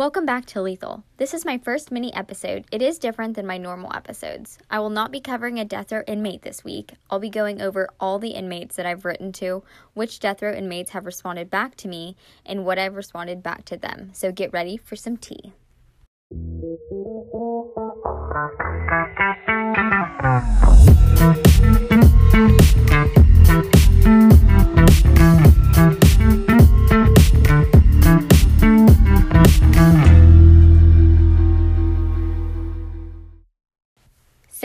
Welcome back to Lethal. This is my first mini episode. It is different than my normal episodes. I will not be covering a death row inmate this week. I'll be going over all the inmates that I've written to, which death row inmates have responded back to me, and what I've responded back to them. So get ready for some tea.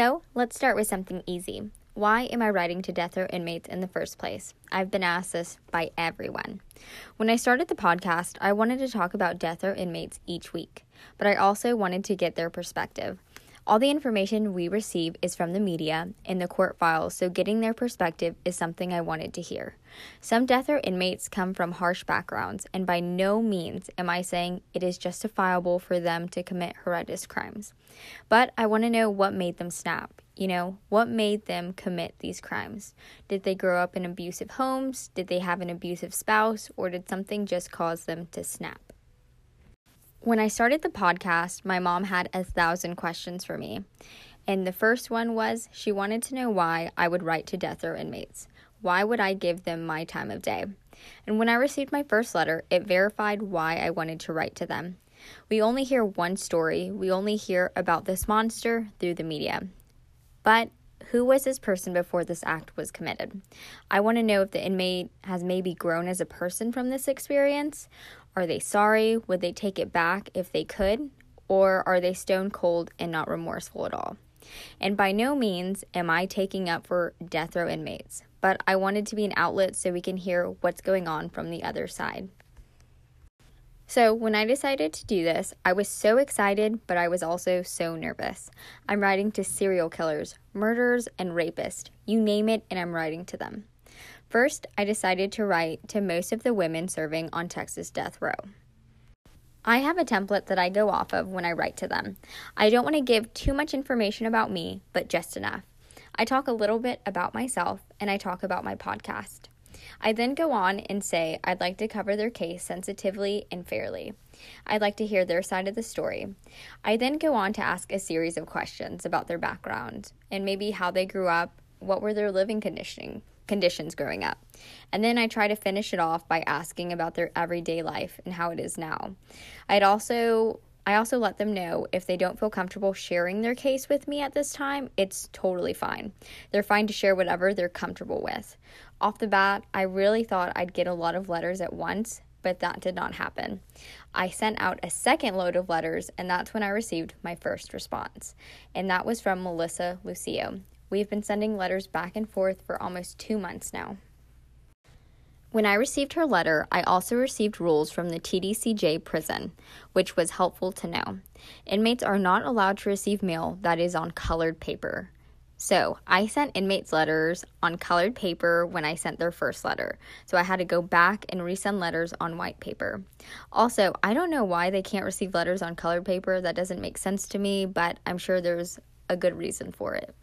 So, let's start with something easy. Why am I writing to death row inmates in the first place? I've been asked this by everyone. When I started the podcast, I wanted to talk about death row inmates each week, but I also wanted to get their perspective. All the information we receive is from the media and the court files, so getting their perspective is something I wanted to hear. Some death row inmates come from harsh backgrounds, and by no means am I saying it is justifiable for them to commit horrendous crimes. But I want to know what made them snap. You know, what made them commit these crimes? Did they grow up in abusive homes? Did they have an abusive spouse? Or did something just cause them to snap? When I started the podcast, my mom had a thousand questions for me. And the first one was she wanted to know why I would write to death row inmates. Why would I give them my time of day? And when I received my first letter, it verified why I wanted to write to them. We only hear one story, we only hear about this monster through the media. But who was this person before this act was committed? I want to know if the inmate has maybe grown as a person from this experience. Are they sorry? Would they take it back if they could? Or are they stone cold and not remorseful at all? And by no means am I taking up for death row inmates, but I wanted to be an outlet so we can hear what's going on from the other side. So, when I decided to do this, I was so excited, but I was also so nervous. I'm writing to serial killers, murderers, and rapists. You name it, and I'm writing to them. First, I decided to write to most of the women serving on Texas death row. I have a template that I go off of when I write to them. I don't want to give too much information about me, but just enough. I talk a little bit about myself and I talk about my podcast. I then go on and say I'd like to cover their case sensitively and fairly. I'd like to hear their side of the story. I then go on to ask a series of questions about their background and maybe how they grew up, what were their living conditioning conditions growing up. And then I try to finish it off by asking about their everyday life and how it is now. I'd also I also let them know if they don't feel comfortable sharing their case with me at this time, it's totally fine. They're fine to share whatever they're comfortable with. Off the bat, I really thought I'd get a lot of letters at once, but that did not happen. I sent out a second load of letters, and that's when I received my first response. And that was from Melissa Lucio. We've been sending letters back and forth for almost two months now. When I received her letter, I also received rules from the TDCJ prison, which was helpful to know. Inmates are not allowed to receive mail that is on colored paper. So, I sent inmates letters on colored paper when I sent their first letter. So, I had to go back and resend letters on white paper. Also, I don't know why they can't receive letters on colored paper. That doesn't make sense to me, but I'm sure there's a good reason for it.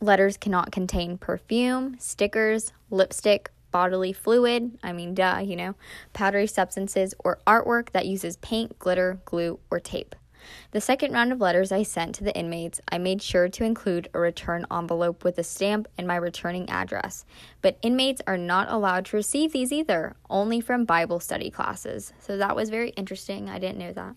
Letters cannot contain perfume, stickers, lipstick, bodily fluid, I mean, duh, you know, powdery substances, or artwork that uses paint, glitter, glue, or tape. The second round of letters I sent to the inmates, I made sure to include a return envelope with a stamp and my returning address. But inmates are not allowed to receive these either, only from Bible study classes. So that was very interesting. I didn't know that.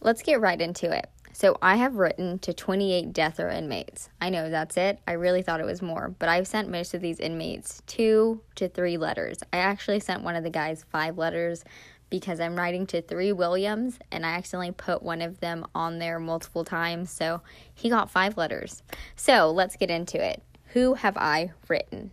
Let's get right into it. So I have written to 28 death row inmates. I know that's it. I really thought it was more, but I've sent most of these inmates two to three letters. I actually sent one of the guys five letters because I'm writing to three Williams and I accidentally put one of them on there multiple times. So he got five letters. So let's get into it. Who have I written?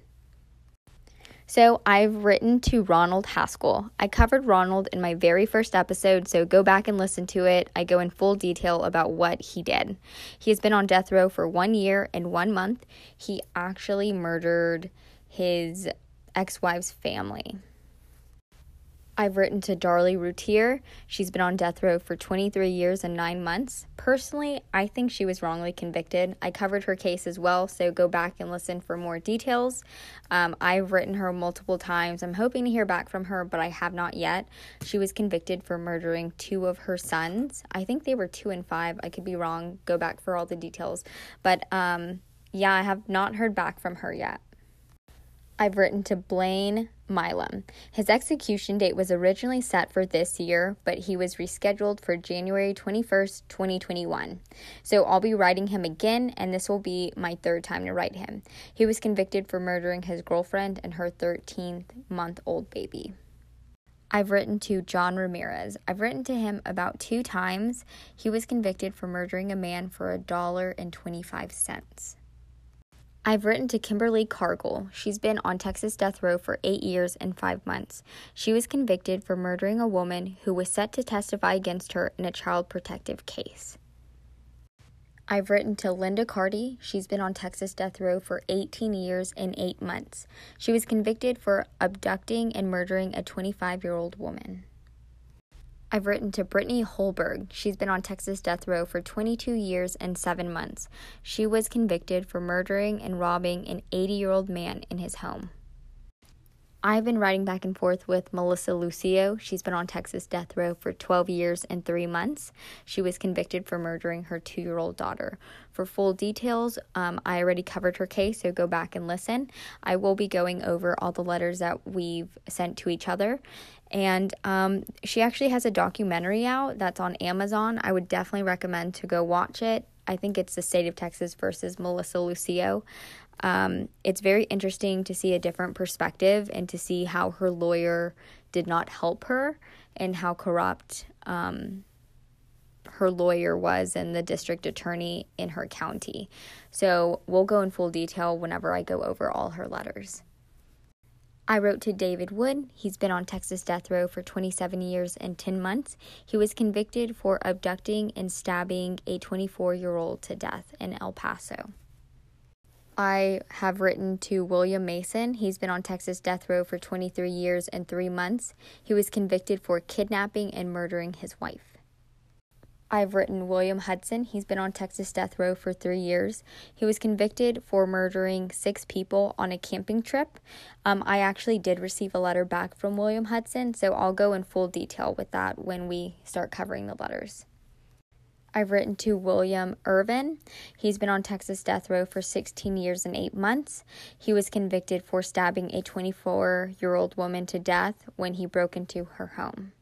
So I've written to Ronald Haskell. I covered Ronald in my very first episode, so go back and listen to it. I go in full detail about what he did. He has been on death row for one year and one month. He actually murdered his ex wife's family. I've written to Darlie Routier. She's been on death row for 23 years and nine months. Personally, I think she was wrongly convicted. I covered her case as well, so go back and listen for more details. Um, I've written her multiple times. I'm hoping to hear back from her, but I have not yet. She was convicted for murdering two of her sons. I think they were two and five. I could be wrong. Go back for all the details. But um, yeah, I have not heard back from her yet. I've written to Blaine Milam. His execution date was originally set for this year, but he was rescheduled for January 21st, 2021. So I'll be writing him again, and this will be my third time to write him. He was convicted for murdering his girlfriend and her 13th month old baby. I've written to John Ramirez. I've written to him about two times. He was convicted for murdering a man for a dollar and 25 cents. I've written to Kimberly Cargill. She's been on Texas death row for eight years and five months. She was convicted for murdering a woman who was set to testify against her in a child protective case. I've written to Linda Carty. She's been on Texas death row for 18 years and 8 months. She was convicted for abducting and murdering a 25 year old woman. I've written to Brittany Holberg. She's been on Texas death row for 22 years and 7 months. She was convicted for murdering and robbing an 80 year old man in his home. I've been writing back and forth with Melissa Lucio. She's been on Texas death row for 12 years and 3 months. She was convicted for murdering her 2 year old daughter. For full details, um, I already covered her case, so go back and listen. I will be going over all the letters that we've sent to each other. And um, she actually has a documentary out that's on Amazon. I would definitely recommend to go watch it. I think it's the state of Texas versus Melissa Lucio. Um, it's very interesting to see a different perspective and to see how her lawyer did not help her and how corrupt um, her lawyer was and the district attorney in her county. So we'll go in full detail whenever I go over all her letters. I wrote to David Wood. He's been on Texas death row for 27 years and 10 months. He was convicted for abducting and stabbing a 24 year old to death in El Paso. I have written to William Mason. He's been on Texas death row for 23 years and 3 months. He was convicted for kidnapping and murdering his wife. I've written William Hudson. He's been on Texas death row for three years. He was convicted for murdering six people on a camping trip. Um, I actually did receive a letter back from William Hudson, so I'll go in full detail with that when we start covering the letters. I've written to William Irvin. He's been on Texas death row for 16 years and 8 months. He was convicted for stabbing a 24 year old woman to death when he broke into her home.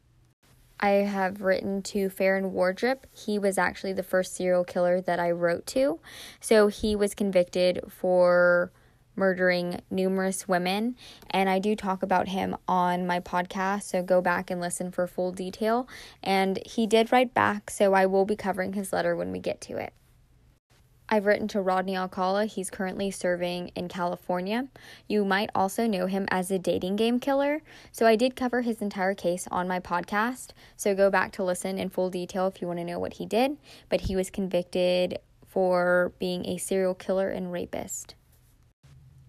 I have written to Farron Wardrip. He was actually the first serial killer that I wrote to. So he was convicted for murdering numerous women, and I do talk about him on my podcast, so go back and listen for full detail. And he did write back, so I will be covering his letter when we get to it. I've written to Rodney Alcala. He's currently serving in California. You might also know him as a dating game killer. So I did cover his entire case on my podcast. So go back to listen in full detail if you want to know what he did. But he was convicted for being a serial killer and rapist.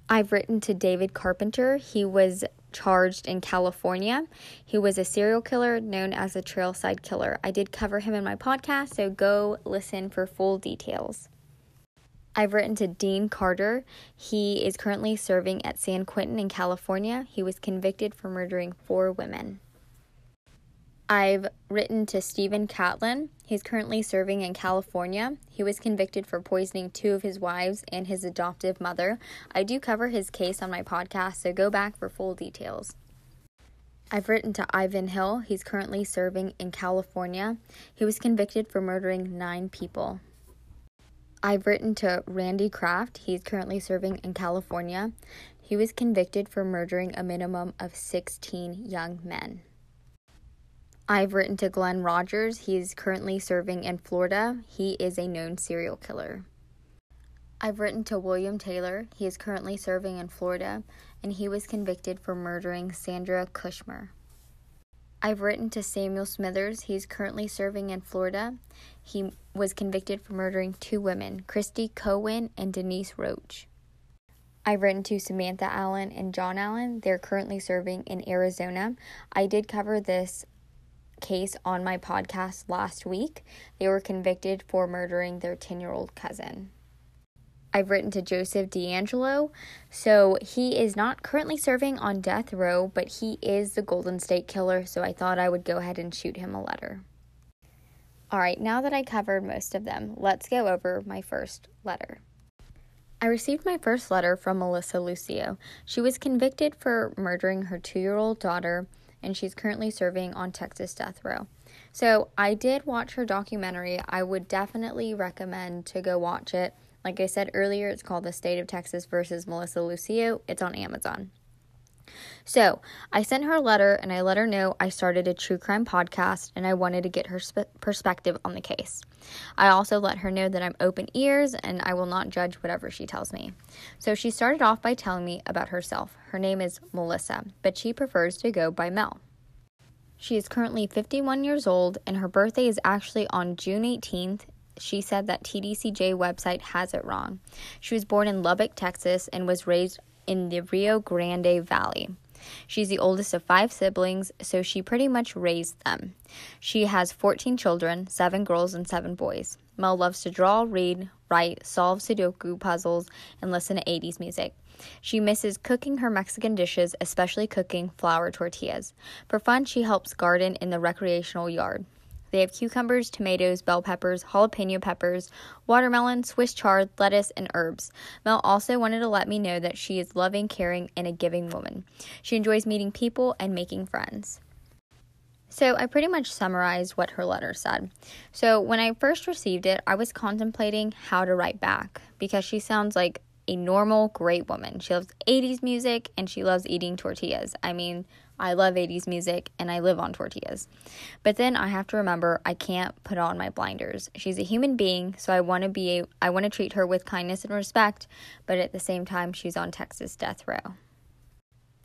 I've written to David Carpenter. He was charged in California. He was a serial killer known as a trailside killer. I did cover him in my podcast, so go listen for full details. I've written to Dean Carter. He is currently serving at San Quentin in California. He was convicted for murdering four women. I've written to Stephen Catlin. He's currently serving in California. He was convicted for poisoning two of his wives and his adoptive mother. I do cover his case on my podcast, so go back for full details. I've written to Ivan Hill. He's currently serving in California. He was convicted for murdering nine people. I've written to Randy Kraft. He's currently serving in California. He was convicted for murdering a minimum of 16 young men. I've written to Glenn Rogers. He's currently serving in Florida. He is a known serial killer. I've written to William Taylor. He is currently serving in Florida, and he was convicted for murdering Sandra Kushmer. I've written to Samuel Smithers. He's currently serving in Florida. He was convicted for murdering two women, Christy Cohen and Denise Roach. I've written to Samantha Allen and John Allen. They're currently serving in Arizona. I did cover this case on my podcast last week. They were convicted for murdering their 10 year old cousin. I've written to Joseph DeAngelo. So he is not currently serving on death row, but he is the Golden State Killer. So I thought I would go ahead and shoot him a letter. All right, now that I covered most of them, let's go over my first letter. I received my first letter from Melissa Lucio. She was convicted for murdering her two year old daughter and she's currently serving on Texas death row. So I did watch her documentary. I would definitely recommend to go watch it. Like I said earlier, it's called The State of Texas versus Melissa Lucio. It's on Amazon. So I sent her a letter and I let her know I started a true crime podcast and I wanted to get her sp- perspective on the case. I also let her know that I'm open ears and I will not judge whatever she tells me. So she started off by telling me about herself. Her name is Melissa, but she prefers to go by Mel. She is currently 51 years old and her birthday is actually on June 18th she said that TDCJ website has it wrong. She was born in Lubbock, Texas, and was raised in the Rio Grande Valley. She's the oldest of five siblings, so she pretty much raised them. She has 14 children, seven girls and seven boys. Mel loves to draw, read, write, solve Sudoku puzzles, and listen to 80s music. She misses cooking her Mexican dishes, especially cooking flour tortillas. For fun, she helps garden in the recreational yard. They have cucumbers, tomatoes, bell peppers, jalapeno peppers, watermelon, Swiss chard, lettuce, and herbs. Mel also wanted to let me know that she is loving, caring, and a giving woman. She enjoys meeting people and making friends. So, I pretty much summarized what her letter said. So, when I first received it, I was contemplating how to write back because she sounds like a normal, great woman. She loves 80s music and she loves eating tortillas. I mean, I love 80s music and I live on tortillas. But then I have to remember I can't put on my blinders. She's a human being, so I want to be I want to treat her with kindness and respect, but at the same time she's on Texas death row.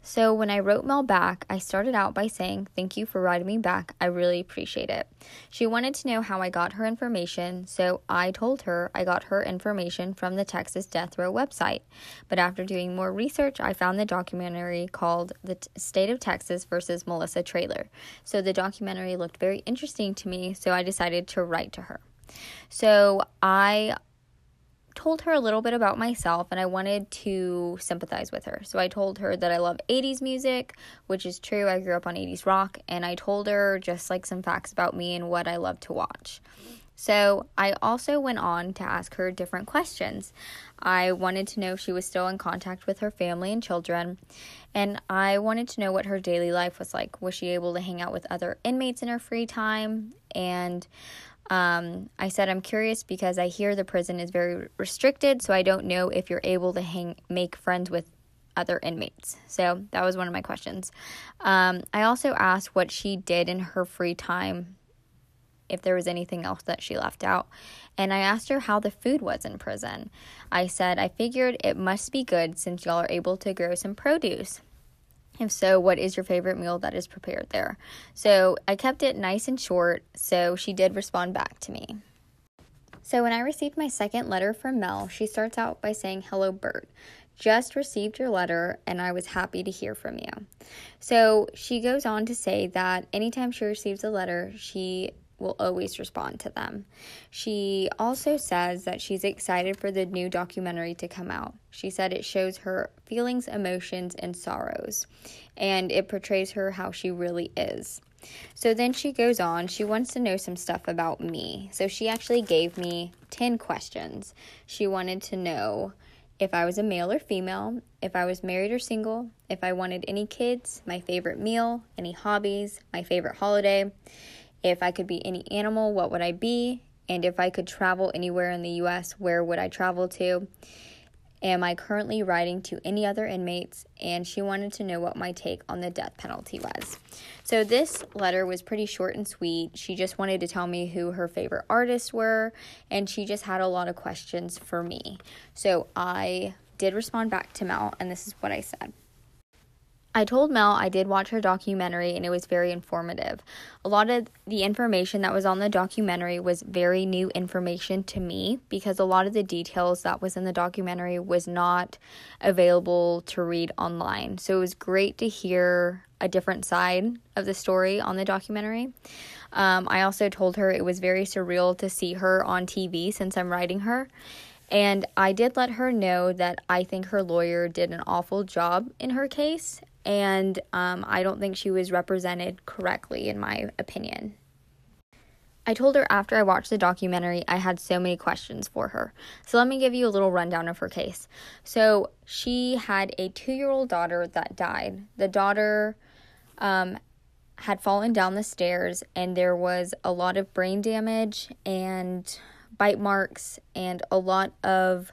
So when I wrote Mel back, I started out by saying, Thank you for writing me back. I really appreciate it. She wanted to know how I got her information, so I told her I got her information from the Texas Death Row website. But after doing more research, I found the documentary called The T- State of Texas versus Melissa Traylor. So the documentary looked very interesting to me, so I decided to write to her. So I told her a little bit about myself and I wanted to sympathize with her. So I told her that I love 80s music, which is true. I grew up on 80s rock, and I told her just like some facts about me and what I love to watch. So I also went on to ask her different questions. I wanted to know if she was still in contact with her family and children, and I wanted to know what her daily life was like. Was she able to hang out with other inmates in her free time? And um, I said I'm curious because I hear the prison is very restricted, so I don't know if you're able to hang make friends with other inmates. So that was one of my questions. Um, I also asked what she did in her free time, if there was anything else that she left out. And I asked her how the food was in prison. I said, I figured it must be good since y'all are able to grow some produce. If so, what is your favorite meal that is prepared there? So I kept it nice and short, so she did respond back to me. So when I received my second letter from Mel, she starts out by saying, Hello, Burt. Just received your letter and I was happy to hear from you. So she goes on to say that anytime she receives a letter, she will always respond to them. She also says that she's excited for the new documentary to come out. She said it shows her feelings, emotions, and sorrows, and it portrays her how she really is. So then she goes on, she wants to know some stuff about me. So she actually gave me 10 questions. She wanted to know if I was a male or female, if I was married or single, if I wanted any kids, my favorite meal, any hobbies, my favorite holiday if I could be any animal, what would I be? And if I could travel anywhere in the US, where would I travel to? Am I currently writing to any other inmates? And she wanted to know what my take on the death penalty was. So, this letter was pretty short and sweet. She just wanted to tell me who her favorite artists were, and she just had a lot of questions for me. So, I did respond back to Mel, and this is what I said. I told Mel I did watch her documentary and it was very informative. A lot of the information that was on the documentary was very new information to me because a lot of the details that was in the documentary was not available to read online. So it was great to hear a different side of the story on the documentary. Um, I also told her it was very surreal to see her on TV since I'm writing her. And I did let her know that I think her lawyer did an awful job in her case and um, I don't think she was represented correctly, in my opinion. I told her after I watched the documentary, I had so many questions for her. So let me give you a little rundown of her case. So she had a two year old daughter that died. The daughter um, had fallen down the stairs, and there was a lot of brain damage and bite marks and a lot of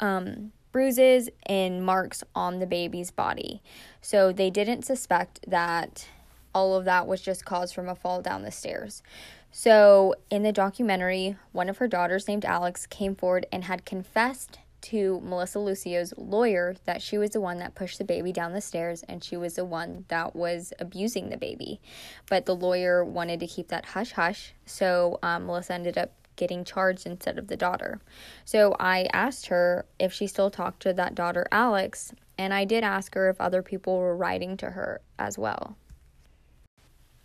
um, bruises and marks on the baby's body. So they didn't suspect that all of that was just caused from a fall down the stairs. So in the documentary, one of her daughters named Alex came forward and had confessed to Melissa Lucio's lawyer that she was the one that pushed the baby down the stairs and she was the one that was abusing the baby. But the lawyer wanted to keep that hush hush, so um, Melissa ended up getting charged instead of the daughter. So I asked her if she still talked to that daughter, Alex, and I did ask her if other people were writing to her as well.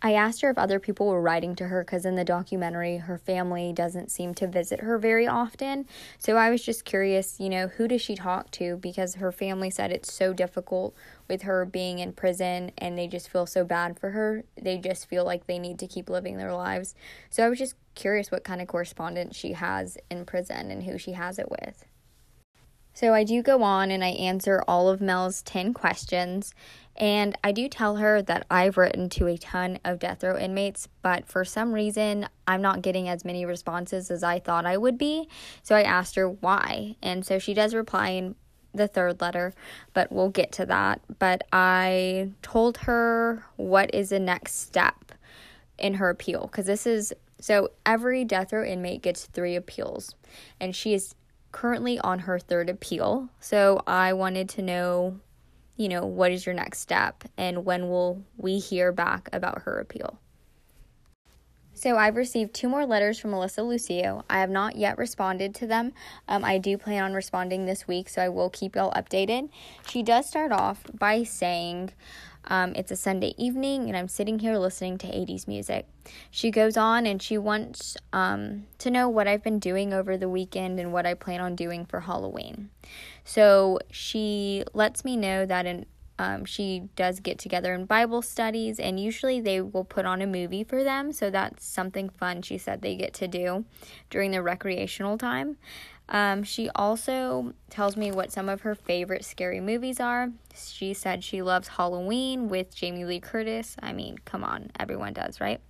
I asked her if other people were writing to her because in the documentary, her family doesn't seem to visit her very often. So I was just curious, you know, who does she talk to? Because her family said it's so difficult with her being in prison and they just feel so bad for her. They just feel like they need to keep living their lives. So I was just curious what kind of correspondence she has in prison and who she has it with. So I do go on and I answer all of Mel's 10 questions. And I do tell her that I've written to a ton of death row inmates, but for some reason, I'm not getting as many responses as I thought I would be. So I asked her why. And so she does reply in the third letter, but we'll get to that. But I told her what is the next step in her appeal because this is so every death row inmate gets three appeals, and she is currently on her third appeal. So I wanted to know, you know, what is your next step and when will we hear back about her appeal? So I've received two more letters from Melissa Lucio. I have not yet responded to them. Um, I do plan on responding this week, so I will keep y'all updated. She does start off by saying, um, it's a Sunday evening, and I'm sitting here listening to 80s music. She goes on and she wants um, to know what I've been doing over the weekend and what I plan on doing for Halloween. So she lets me know that in, um, she does get together in Bible studies, and usually they will put on a movie for them. So that's something fun she said they get to do during their recreational time. Um, she also tells me what some of her favorite scary movies are. She said she loves Halloween with Jamie Lee Curtis. I mean, come on, everyone does, right?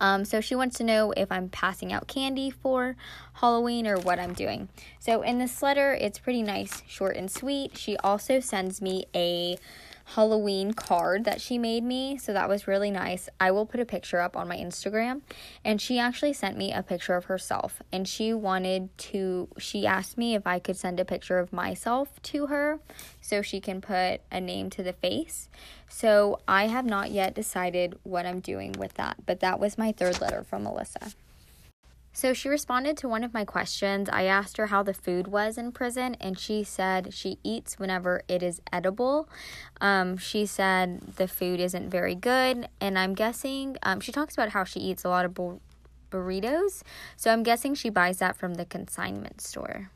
Um, so she wants to know if I'm passing out candy for Halloween or what I'm doing. So in this letter, it's pretty nice, short and sweet. She also sends me a Halloween card that she made me. So that was really nice. I will put a picture up on my Instagram. And she actually sent me a picture of herself. And she wanted to, she asked me if I could send a picture of myself to her so she can put a name to the face. So I have not yet decided what I'm doing with that. But that was my third letter from Melissa. So she responded to one of my questions. I asked her how the food was in prison, and she said she eats whenever it is edible. Um, she said the food isn't very good, and I'm guessing um, she talks about how she eats a lot of bu- burritos. So I'm guessing she buys that from the consignment store.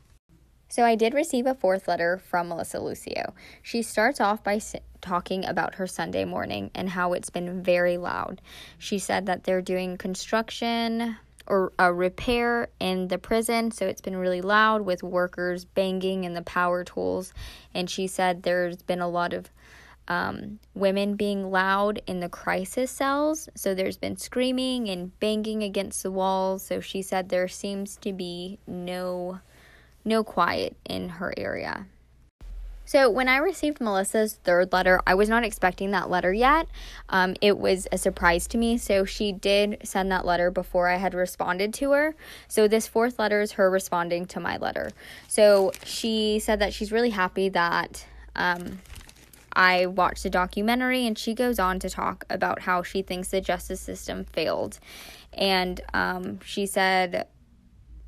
So I did receive a fourth letter from Melissa Lucio. She starts off by talking about her Sunday morning and how it's been very loud. She said that they're doing construction or a repair in the prison, so it's been really loud with workers banging and the power tools. And she said there's been a lot of um, women being loud in the crisis cells. So there's been screaming and banging against the walls. So she said there seems to be no no quiet in her area. So, when I received Melissa's third letter, I was not expecting that letter yet. Um, it was a surprise to me. So, she did send that letter before I had responded to her. So, this fourth letter is her responding to my letter. So, she said that she's really happy that um, I watched the documentary, and she goes on to talk about how she thinks the justice system failed. And um, she said,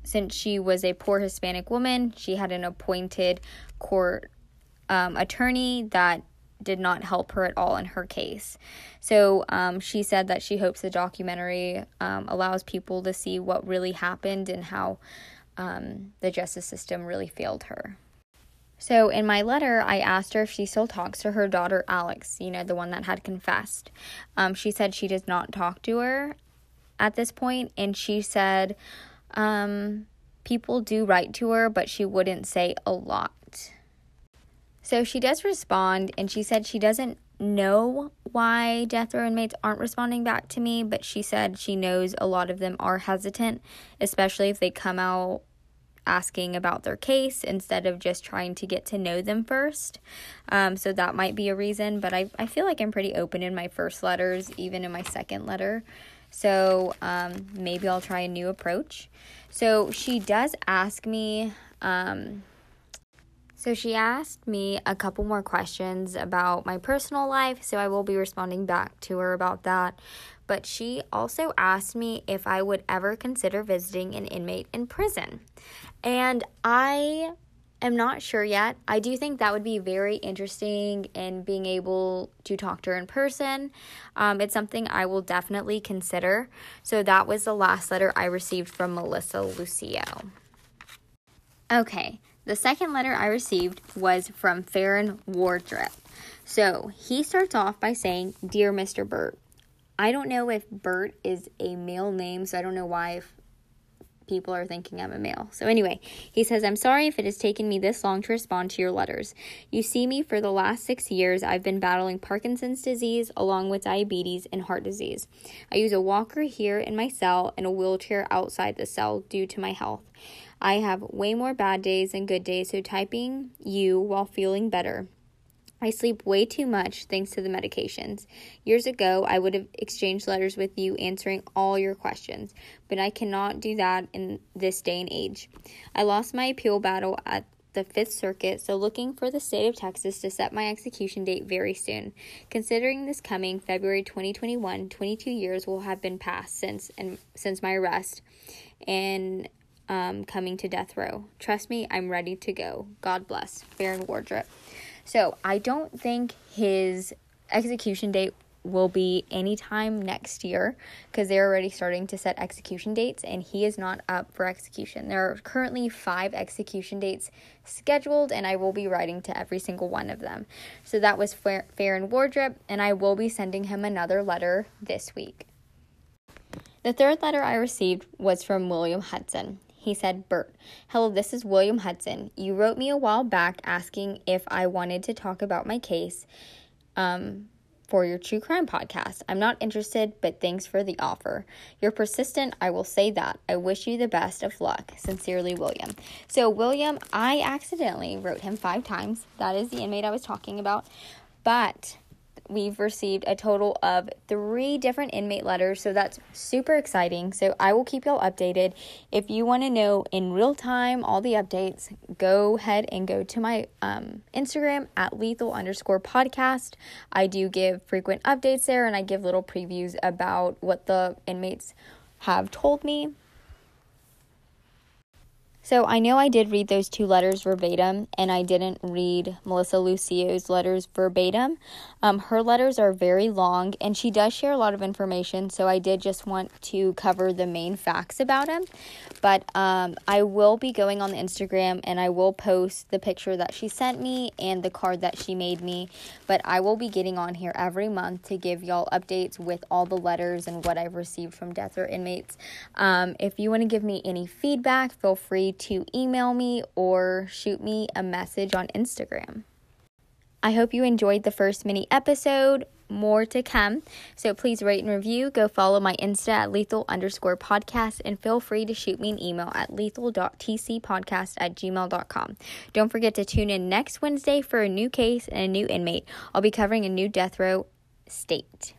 since she was a poor Hispanic woman, she had an appointed court um, attorney that did not help her at all in her case. So um, she said that she hopes the documentary um, allows people to see what really happened and how um, the justice system really failed her. So in my letter, I asked her if she still talks to her daughter Alex, you know, the one that had confessed. Um, she said she does not talk to her at this point, and she said um, people do write to her, but she wouldn't say a lot. So she does respond, and she said she doesn't know why death row inmates aren't responding back to me, but she said she knows a lot of them are hesitant, especially if they come out asking about their case instead of just trying to get to know them first. Um, so that might be a reason, but I, I feel like I'm pretty open in my first letters, even in my second letter. So um, maybe I'll try a new approach. So she does ask me. Um, so she asked me a couple more questions about my personal life, so I will be responding back to her about that. But she also asked me if I would ever consider visiting an inmate in prison. And I am not sure yet. I do think that would be very interesting in being able to talk to her in person. Um, it's something I will definitely consider. So that was the last letter I received from Melissa Lucio. Okay. The second letter I received was from Farron Wardrip. So he starts off by saying, Dear Mr. Burt, I don't know if Burt is a male name, so I don't know why if people are thinking I'm a male. So, anyway, he says, I'm sorry if it has taken me this long to respond to your letters. You see me for the last six years, I've been battling Parkinson's disease along with diabetes and heart disease. I use a walker here in my cell and a wheelchair outside the cell due to my health. I have way more bad days than good days, so typing you while feeling better. I sleep way too much thanks to the medications. Years ago, I would have exchanged letters with you answering all your questions, but I cannot do that in this day and age. I lost my appeal battle at the Fifth Circuit, so looking for the state of Texas to set my execution date very soon. Considering this coming February 2021, 22 years will have been passed since and since my arrest, and um, coming to death row. Trust me, I'm ready to go. God bless. Farron Wardrip. So I don't think his execution date will be anytime next year because they're already starting to set execution dates and he is not up for execution. There are currently five execution dates scheduled and I will be writing to every single one of them. So that was Farron Wardrip and I will be sending him another letter this week. The third letter I received was from William Hudson. He said, Burt, hello, this is William Hudson. You wrote me a while back asking if I wanted to talk about my case um, for your true crime podcast. I'm not interested, but thanks for the offer. You're persistent, I will say that. I wish you the best of luck. Sincerely, William. So, William, I accidentally wrote him five times. That is the inmate I was talking about. But we've received a total of three different inmate letters, so that's super exciting. So I will keep y'all updated. If you want to know in real time all the updates, go ahead and go to my um, Instagram at lethal underscore podcast. I do give frequent updates there and I give little previews about what the inmates have told me. So I know I did read those two letters verbatim, and I didn't read Melissa Lucio's letters verbatim. Um, her letters are very long, and she does share a lot of information, so I did just want to cover the main facts about him. But um, I will be going on the Instagram, and I will post the picture that she sent me and the card that she made me. But I will be getting on here every month to give y'all updates with all the letters and what I've received from death row inmates. Um, if you want to give me any feedback, feel to email me or shoot me a message on Instagram. I hope you enjoyed the first mini episode. More to come. So please rate and review. Go follow my Insta at lethal underscore podcast and feel free to shoot me an email at lethal.tcpodcast at gmail.com. Don't forget to tune in next Wednesday for a new case and a new inmate. I'll be covering a new death row state.